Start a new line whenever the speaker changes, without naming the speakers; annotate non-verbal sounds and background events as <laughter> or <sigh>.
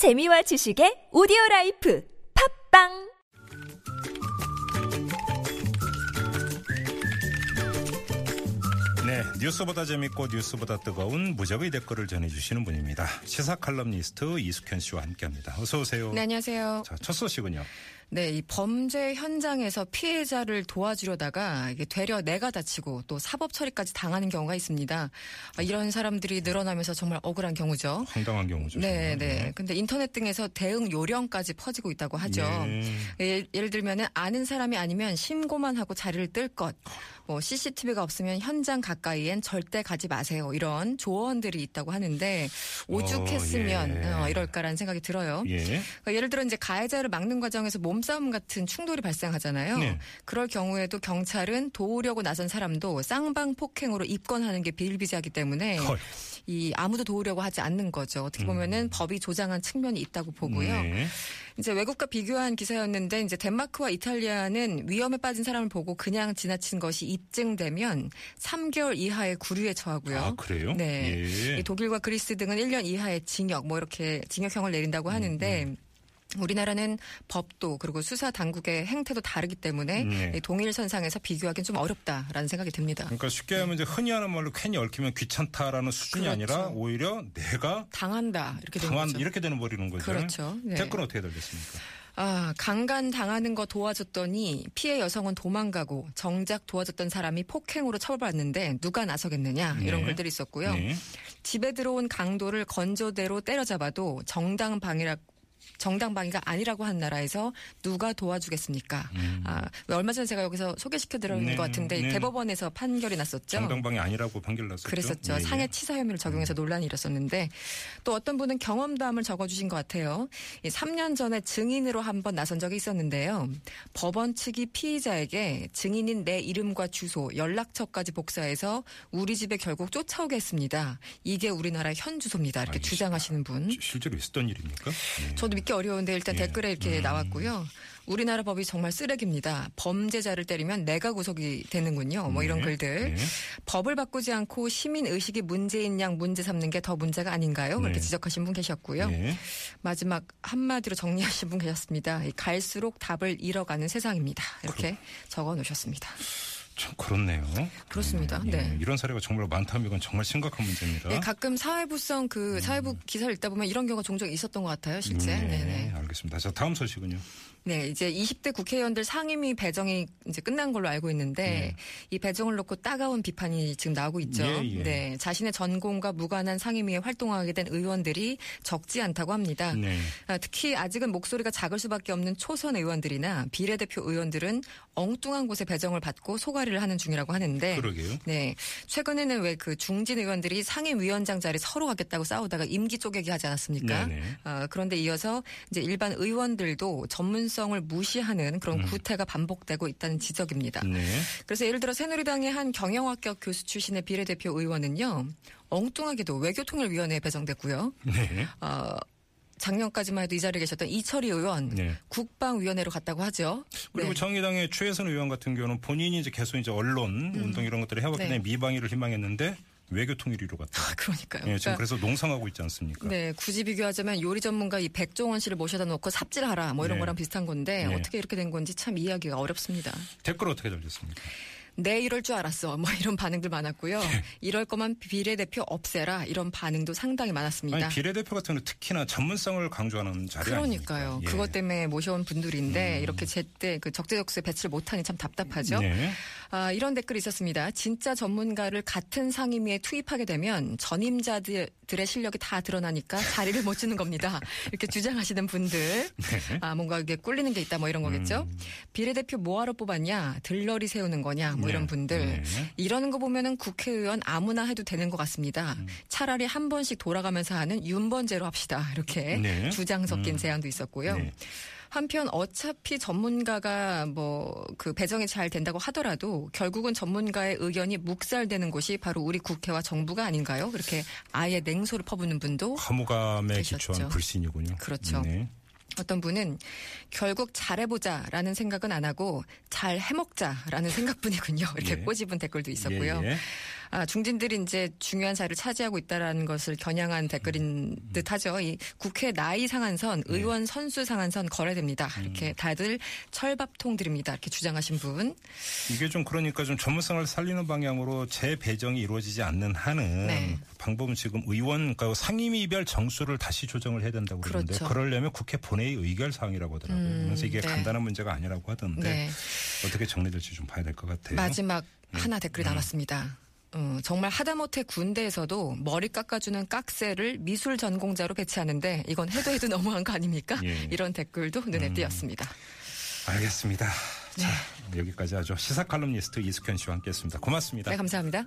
재미와 지식의 오디오 라이프 팟빵
네, 뉴스보다 재밌고 뉴스보다 뜨거운 무적의 댓글을 전해주시는 분입니다. 시사 칼럼니스트 이숙현 씨와 함께합니다. 어서 오세요.
네, 안녕하세요.
자, 첫 소식은요.
네, 이 범죄 현장에서 피해자를 도와주려다가 이게 되려 내가 다치고 또 사법 처리까지 당하는 경우가 있습니다. 아, 이런 사람들이 늘어나면서 정말 억울한 경우죠.
황당한 경우죠.
네,
정말.
네. 근데 인터넷 등에서 대응 요령까지 퍼지고 있다고 하죠.
예.
예, 예를 들면은 아는 사람이 아니면 신고만 하고 자리를 뜰 것. 뭐 CCTV가 없으면 현장 가까이엔 절대 가지 마세요. 이런 조언들이 있다고 하는데 오죽했으면
어, 예.
어, 이럴까라는 생각이 들어요.
예.
그러니까 예를 들어 이제 가해자를 막는 과정에서 몸 싸움 같은 충돌이 발생하잖아요.
네.
그럴 경우에도 경찰은 도우려고 나선 사람도 쌍방 폭행으로 입건하는 게 비일비재하기 때문에
헐.
이 아무도 도우려고 하지 않는 거죠. 어떻게 보면은 법이 조장한 측면이 있다고 보고요.
음. 네.
이제 외국과 비교한 기사였는데 이제 덴마크와 이탈리아는 위험에 빠진 사람을 보고 그냥 지나친 것이 입증되면 3개월 이하의 구류에 처하고요.
아, 그래요?
네.
예.
이 독일과 그리스 등은 1년 이하의 징역 뭐 이렇게 징역형을 내린다고 하는데 우리나라는 법도 그리고 수사 당국의 행태도 다르기 때문에
네.
이 동일 선상에서 비교하기는 좀 어렵다라는 생각이 듭니다.
그러니까 쉽게 하면 이제 흔히 하는 말로 괜히 얽히면 귀찮다라는 수준이
그렇죠.
아니라 오히려 내가
당한다 이렇게 되는
당한
거죠.
이렇게 되는 버리는 거죠.
그렇죠. 네.
댓글은 어떻게 달렸습니까?
아, 강간 당하는 거 도와줬더니 피해 여성은 도망가고 정작 도와줬던 사람이 폭행으로 처벌받는데 누가 나서겠느냐 이런
네.
글들이 있었고요.
네.
집에 들어온 강도를 건조대로 때려잡아도 정당 방위라 정당방위가 아니라고 한 나라에서 누가 도와주겠습니까? 아, 왜 얼마 전에 제가 여기서 소개시켜드린
음. 네,
것 같은데
네.
대법원에서 판결이 났었죠.
정당방이 아니라고 판결 났었죠.
그랬었죠.
예, 예.
상해 치사 혐의를 적용해서 논란이 일었었는데 또 어떤 분은 경험담을 적어주신 것 같아요. 이 3년 전에 증인으로 한 번 나선 적이 있었는데요. 법원 측이 피의자에게 증인인 내 이름과 주소, 연락처까지 복사해서 우리 집에 결국 쫓아오게 했습니다. 이게 우리나라 현 주소입니다. 이렇게
아,
주장하시는 분.
시- 실제로 있었던 일입니까? 예.
저도 믿기 어려운데 일단
예.
댓글에 이렇게
음.
나왔고요. 우리나라 법이 정말 쓰레기입니다. 범죄자를 때리면 내가 구속이 되는군요. 뭐 이런
네.
글들.
네.
법을 바꾸지 않고 시민 의식이 문제인 양 문제 삼는 게 더 문제가 아닌가요? 그렇게
네.
지적하신 분 계셨고요.
예.
마지막 한마디로 정리하신 분 계셨습니다. 이 갈수록 답을 잃어가는 세상입니다. 이렇게 적어 놓으셨습니다.
참 그렇네요.
그렇습니다.
예,
네.
이런 사례가 정말 많다면 이건 정말 심각한 문제입니다.
예, 가끔 사회부성 그
음.
사회부 기사를 읽다 보면 이런 경우가 종종 있었던 것 같아요, 실제.
네,
네네.
알겠습니다. 자, 다음 소식은요.
네, 이제 20대 국회의원들 상임위 배정이 이제 끝난 걸로 알고 있는데 이 배정을 놓고 따가운 비판이 지금 나오고 있죠.
네. 예, 예.
네, 자신의 전공과 무관한 상임위에 활동하게 된 의원들이 적지 않다고 합니다.
네.
아, 특히 아직은 목소리가 작을 수밖에 없는 초선 의원들이나 비례대표 의원들은 엉뚱한 곳에 배정을 받고 소가 리를 하는 중이라고 하는데
그러게요.
네. 최근에는 왜 그 중진 의원들이 상임위원장 자리 서로 갖겠다고 싸우다가 임기 쪼개기 하지 않았습니까? 어, 그런데 이어서 이제 일반 의원들도 전문성을 무시하는 그런
음.
구태가 반복되고 있다는 지적입니다.
네.
그래서 예를 들어 새누리당의 한 경영학교 교수 출신의 비례대표 의원은요. 엉뚱하게도 외교통일위원회에 배정됐고요.
네.
어, 작년까지만 해도 이 자리에 계셨던 이철희 의원
네.
국방위원회로 갔다고 하죠.
그리고
네.
정의당의 최혜선 의원 같은 경우는 본인이 이제 계속 이제 언론 운동 이런 것들을 해왔기
네.
때문에 미방위를 희망했는데 외교 통일위로 갔다.
아, 그러니까요.
예, 지금
그러니까
그래서 농성하고 있지 않습니까?
네, 굳이 비교하자면 요리 전문가 이 백종원 씨를 모셔다 놓고 삽질하라 뭐 이런
네.
거랑 비슷한 건데
네.
어떻게 이렇게 된 건지 참 이해하기가 어렵습니다.
댓글 어떻게 달렸습니까?
내 이럴 줄 알았어. 뭐 이런 반응들 많았고요.
네.
이럴 거면 비례대표 없애라 이런 반응도 상당히 많았습니다.
아니, 비례대표 같은 경우는 특히나 전문성을 강조하는 자리
그러니까요.
예.
그것 때문에 모셔온 분들인데 이렇게 제때 그 적재적소에 배치를 못하니 참 답답하죠.
네.
아, 이런 댓글이 있었습니다. 진짜 전문가를 같은 상임위에 투입하게 되면 전임자들의 실력이 다 드러나니까 자리를 못 주는 겁니다. 이렇게 주장하시는 분들.
네.
아, 뭔가 이게 꿀리는 게 있다 뭐 이런 거겠죠. 비례대표 뭐하러 뽑았냐, 들러리 세우는 거냐, 뭐
네.
이런 분들.
네.
이러는 거 보면은 국회의원 아무나 해도 되는 것 같습니다.
음.
차라리 한 번씩 돌아가면서 하는 윤번제로 합시다. 이렇게
네. <laughs>
주장 섞인
음.
제안도 있었고요.
네.
한편 어차피 전문가가 뭐 그 배정이 잘 된다고 하더라도 결국은 전문가의 의견이 묵살되는 곳이 바로 우리 국회와 정부가 아닌가요? 그렇게 아예 냉소를 퍼붓는 분도
허무감에
계셨죠.
기초한 불신이군요.
그렇죠.
네.
어떤 분은 결국 잘해보자라는 생각은 안 하고 잘 해먹자라는 생각뿐이군요. 이렇게
예.
꼬집은 댓글도 있었고요.
예, 예.
아, 중진들이 이제 중요한 자리를 차지하고 있다라는 것을 겨냥한 댓글인 듯하죠. 이 국회 나이 상한선,
네.
의원 선수 상한선 거래됩니다.
음.
이렇게 다들 철밥통 드립니다. 이렇게 주장하신 분.
이게 좀 그러니까 좀 전문성을 살리는 방향으로 재배정이 이루어지지 않는 한은
네.
방법은 지금 의원 그러니까 상임위 별 정수를 다시 조정을 해야 된다고 그러는데
그렇죠.
그러려면 국회 본회의 의결 사항이라고 하더라고요.
음,
그래서 이게
네.
간단한 문제가 아니라고 하던데
네.
어떻게 정리될지 좀 봐야 될 것 같아요.
마지막
네.
하나 댓글이
음.
남았습니다. 어, 정말 하다못해 군대에서도 머리 깎아주는 깍새를 미술 전공자로 배치하는데 이건 해도 해도 <laughs> 너무한 거 아닙니까?
예.
이런 댓글도 눈에
음.
띄었습니다.
알겠습니다.
네.
자, 여기까지 하죠. 시사 칼럼니스트 이숙현 씨와 함께했습니다. 고맙습니다.
네, 감사합니다.